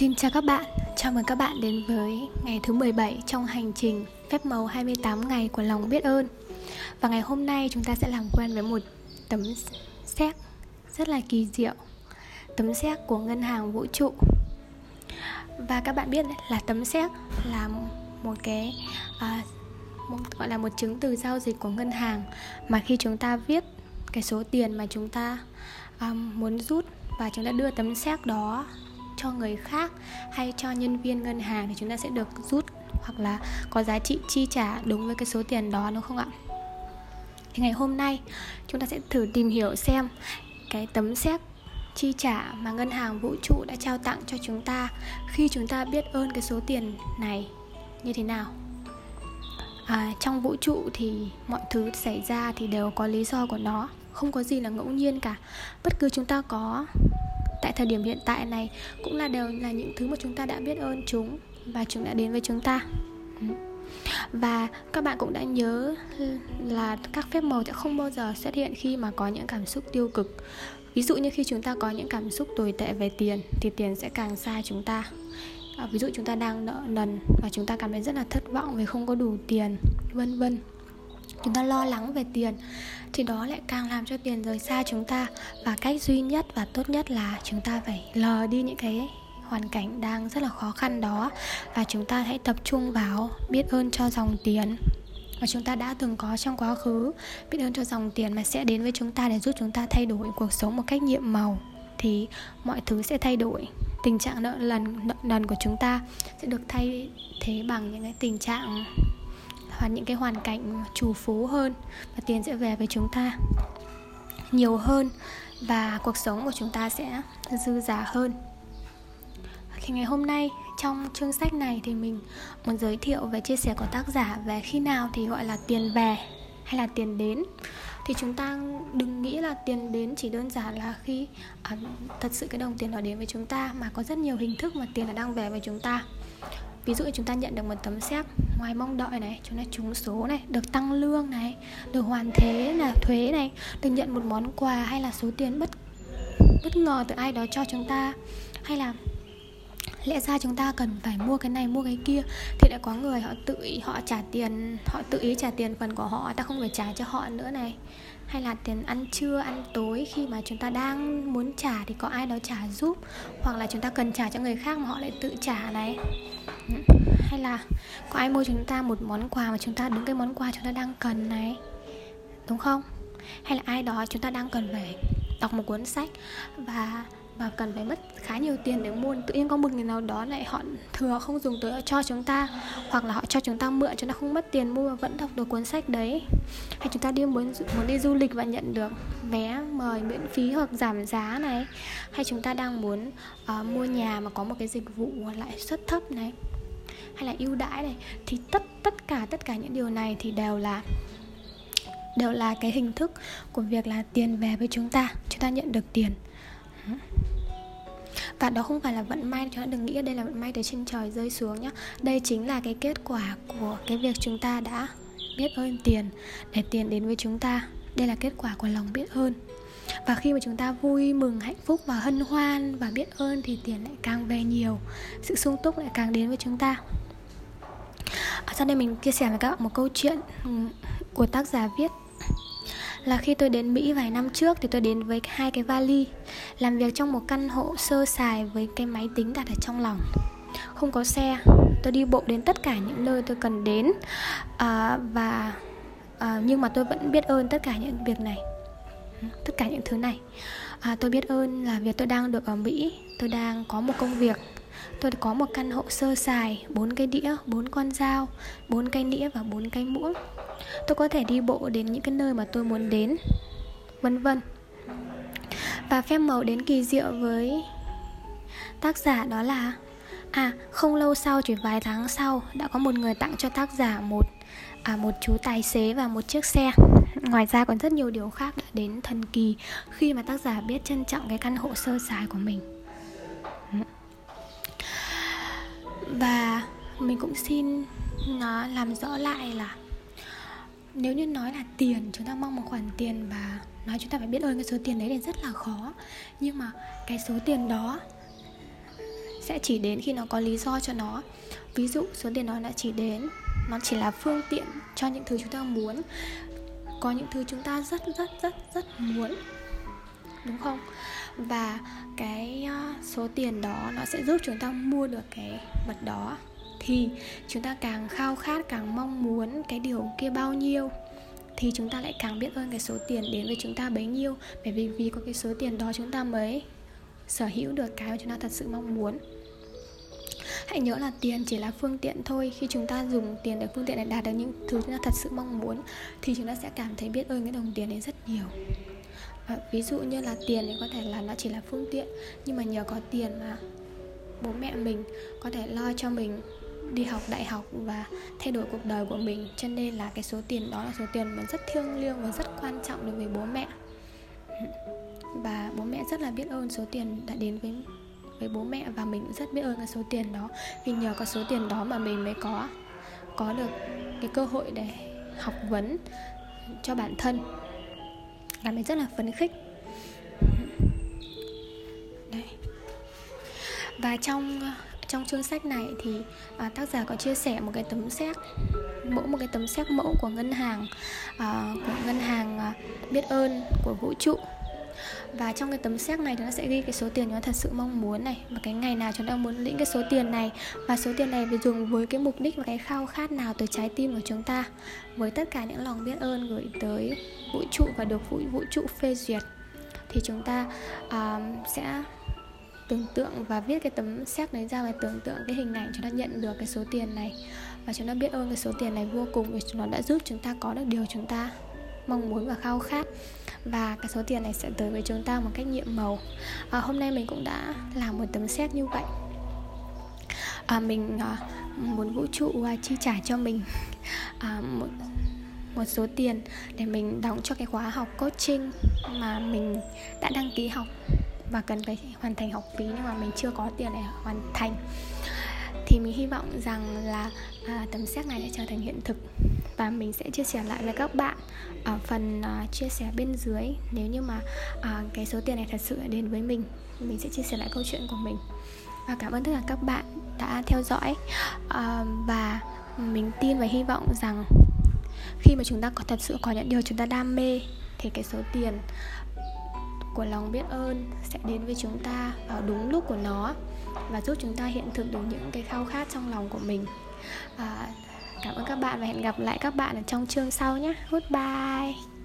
Xin chào các bạn, chào mừng các bạn đến với ngày thứ 17 trong hành trình phép màu 28 ngày của lòng biết ơn. Và ngày hôm nay chúng ta sẽ làm quen với một tấm séc rất là kỳ diệu. Tấm séc của ngân hàng vũ trụ. Và các bạn biết là tấm séc là một cái à, một, gọi là một chứng từ giao dịch của ngân hàng. Mà khi chúng ta viết cái số tiền mà chúng ta um, muốn rút và chúng ta đưa tấm séc đó cho người khác hay cho nhân viên ngân hàng thì chúng ta sẽ được rút hoặc là có giá trị chi trả đúng với cái số tiền đó đúng không ạ? Thì ngày hôm nay chúng ta sẽ thử tìm hiểu xem cái tấm xét chi trả mà ngân hàng vũ trụ đã trao tặng cho chúng ta khi chúng ta biết ơn cái số tiền này như thế nào. À, trong vũ trụ thì mọi thứ xảy ra thì đều có lý do của nó không có gì là ngẫu nhiên cả. Bất cứ chúng ta có tại thời điểm hiện tại này cũng là đều là những thứ mà chúng ta đã biết ơn chúng và chúng đã đến với chúng ta. Ừ. Và các bạn cũng đã nhớ là các phép màu sẽ không bao giờ xuất hiện khi mà có những cảm xúc tiêu cực. Ví dụ như khi chúng ta có những cảm xúc tồi tệ về tiền thì tiền sẽ càng xa chúng ta. À, ví dụ chúng ta đang nợ nần và chúng ta cảm thấy rất là thất vọng vì không có đủ tiền vân vân chúng ta lo lắng về tiền thì đó lại càng làm cho tiền rời xa chúng ta. Và cách duy nhất và tốt nhất là chúng ta phải lờ đi những cái hoàn cảnh đang rất là khó khăn đó. Và chúng ta hãy tập trung vào biết ơn cho dòng tiền mà chúng ta đã từng có trong quá khứ. Biết ơn cho dòng tiền mà sẽ đến với chúng ta để giúp chúng ta thay đổi cuộc sống một cách nhiệm màu. Thì mọi thứ sẽ thay đổi. Tình trạng nợ lần, nợ nần của chúng ta sẽ được thay thế bằng những cái tình trạng hoặc những cái hoàn cảnh chủ phú hơn và tiền sẽ về với chúng ta nhiều hơn và cuộc sống của chúng ta sẽ dư giả hơn. Thì ngày hôm nay trong chương sách này thì mình muốn giới thiệu về chia sẻ của tác giả về khi nào thì gọi là tiền về hay là tiền đến. Thì chúng ta đừng nghĩ là tiền đến chỉ đơn giản là khi à, thật sự cái đồng tiền đó đến với chúng ta mà có rất nhiều hình thức mà tiền nó đang về với chúng ta ví dụ như chúng ta nhận được một tấm séc ngoài mong đợi này, chúng ta trúng số này, được tăng lương này, được hoàn thế là thuế này, được nhận một món quà hay là số tiền bất bất ngờ từ ai đó cho chúng ta, hay là lẽ ra chúng ta cần phải mua cái này, mua cái kia. Thì lại có người họ tự ý, họ trả tiền, họ tự ý trả tiền phần của họ, ta không phải trả cho họ nữa này. Hay là tiền ăn trưa, ăn tối khi mà chúng ta đang muốn trả thì có ai đó trả giúp? Hoặc là chúng ta cần trả cho người khác mà họ lại tự trả này. Ừ. Hay là có ai mua chúng ta một món quà mà chúng ta đúng cái món quà chúng ta đang cần này? Đúng không? Hay là ai đó chúng ta đang cần phải đọc một cuốn sách và và cần phải mất khá nhiều tiền để mua. Tự nhiên có một người nào đó lại họ thừa không dùng tới cho chúng ta hoặc là họ cho chúng ta mượn chúng ta không mất tiền mua và vẫn đọc được cuốn sách đấy. Hay chúng ta đi muốn muốn đi du lịch và nhận được vé mời miễn phí hoặc giảm giá này. Hay chúng ta đang muốn uh, mua nhà mà có một cái dịch vụ lãi suất thấp này hay là ưu đãi này thì tất tất cả tất cả những điều này thì đều là đều là cái hình thức của việc là tiền về với chúng ta. Chúng ta nhận được tiền và đó không phải là vận may chúng ta đừng nghĩ đây là vận may từ trên trời rơi xuống nhé đây chính là cái kết quả của cái việc chúng ta đã biết ơn tiền, để tiền đến với chúng ta. Đây là kết quả của lòng biết ơn. Và khi mà chúng ta vui mừng, hạnh phúc và hân hoan và biết ơn thì tiền lại càng về nhiều, sự sung túc lại càng đến với chúng ta. Ở sau đây mình chia sẻ với các bạn một câu chuyện ừ, của tác giả viết là khi tôi đến Mỹ vài năm trước thì tôi đến với hai cái vali làm việc trong một căn hộ sơ sài với cái máy tính đặt ở trong lòng. Không có xe tôi đi bộ đến tất cả những nơi tôi cần đến à, và à, nhưng mà tôi vẫn biết ơn tất cả những việc này tất cả những thứ này. À, tôi biết ơn là việc tôi đang được ở Mỹ tôi đang có một công việc tôi có một căn hộ sơ sài bốn cái đĩa bốn con dao bốn cây nĩa và bốn cây muỗng tôi có thể đi bộ đến những cái nơi mà tôi muốn đến vân vân. Và phép màu đến kỳ diệu với tác giả đó là à không lâu sau chỉ vài tháng sau đã có một người tặng cho tác giả một à, một chú tài xế và một chiếc xe. Ngoài ra còn rất nhiều điều khác đã đến thần kỳ khi mà tác giả biết trân trọng cái căn hộ sơ sài của mình. Và mình cũng xin nó làm rõ lại là nếu như nói là tiền, chúng ta mong một khoản tiền và nói chúng ta phải biết ơn cái số tiền đấy thì rất là khó. Nhưng mà cái số tiền đó sẽ chỉ đến khi nó có lý do cho nó. Ví dụ, số tiền đó đã chỉ đến, nó chỉ là phương tiện cho những thứ chúng ta muốn. Có những thứ chúng ta rất rất rất rất muốn, đúng không? Và cái ờ, số tiền đó nó sẽ giúp chúng ta mua được cái vật đó thì chúng ta càng khao khát, càng mong muốn cái điều kia bao nhiêu, thì chúng ta lại càng biết ơn cái số tiền đến với chúng ta bấy nhiêu. Bởi vì vì có cái số tiền đó chúng ta mới sở hữu được cái mà chúng ta thật sự mong muốn. Hãy nhớ là tiền chỉ là phương tiện thôi. Khi chúng ta dùng tiền để phương tiện để đạt được những thứ chúng ta thật sự mong muốn, thì chúng ta sẽ cảm thấy biết ơn cái đồng tiền đấy rất nhiều. Và ví dụ như là tiền thì có thể là nó chỉ là phương tiện, nhưng mà nhờ có tiền mà bố mẹ mình có thể lo cho mình đi học đại học và thay đổi cuộc đời của mình. Cho nên là cái số tiền đó là số tiền mà rất thiêng liêng và rất quan trọng đối với bố mẹ. Và bố mẹ rất là biết ơn số tiền đã đến với với bố mẹ và mình cũng rất biết ơn cái số tiền đó. Vì nhờ có số tiền đó mà mình mới có có được cái cơ hội để học vấn cho bản thân. Làm mình rất là phấn khích. Đấy. và trong trong chương sách này thì à, tác giả có chia sẻ một cái tấm xét mẫu một cái tấm xét mẫu của ngân hàng à, của ngân hàng à, biết ơn của vũ trụ. Và trong cái tấm xét này thì nó sẽ ghi cái số tiền chúng ta thật sự mong muốn này và cái ngày nào chúng ta muốn lĩnh cái số tiền này và số tiền này phải dùng với cái mục đích và cái khao khát nào từ trái tim của chúng ta với tất cả những lòng biết ơn gửi tới vũ trụ và được vũ, vũ trụ phê duyệt thì chúng ta uh, sẽ tưởng tượng và viết cái tấm xét đấy ra và tưởng tượng cái hình ảnh chúng ta nhận được cái số tiền này. Và chúng ta biết ơn cái số tiền này vô cùng vì nó đã giúp chúng ta có được điều chúng ta mong muốn và khao khát. Và cái số tiền này sẽ tới với chúng ta một cách nhiệm màu. À, hôm nay mình cũng đã làm một tấm xét như vậy. À, mình à, muốn vũ trụ à, chi trả cho mình à, một một số tiền để mình đóng cho cái khóa học coaching mà mình đã đăng ký học và cần phải hoàn thành học phí nhưng mà mình chưa có tiền để hoàn thành. Thì mình hy vọng rằng là à, tấm xét này sẽ trở thành hiện thực. Và mình sẽ chia sẻ lại với các bạn ở phần à, chia sẻ bên dưới. Nếu như mà à, cái số tiền này thật sự đến với mình mình sẽ chia sẻ lại câu chuyện của mình. Và cảm ơn tất cả các bạn đã theo dõi. À, và mình tin và hy vọng rằng khi mà chúng ta có thật sự có những điều chúng ta đam mê thì cái số tiền của lòng biết ơn sẽ đến với chúng ta vào đúng lúc của nó và giúp chúng ta hiện thực được những cái khao khát trong lòng của mình. À, cảm ơn các bạn và hẹn gặp lại các bạn ở trong chương sau nhé. Goodbye.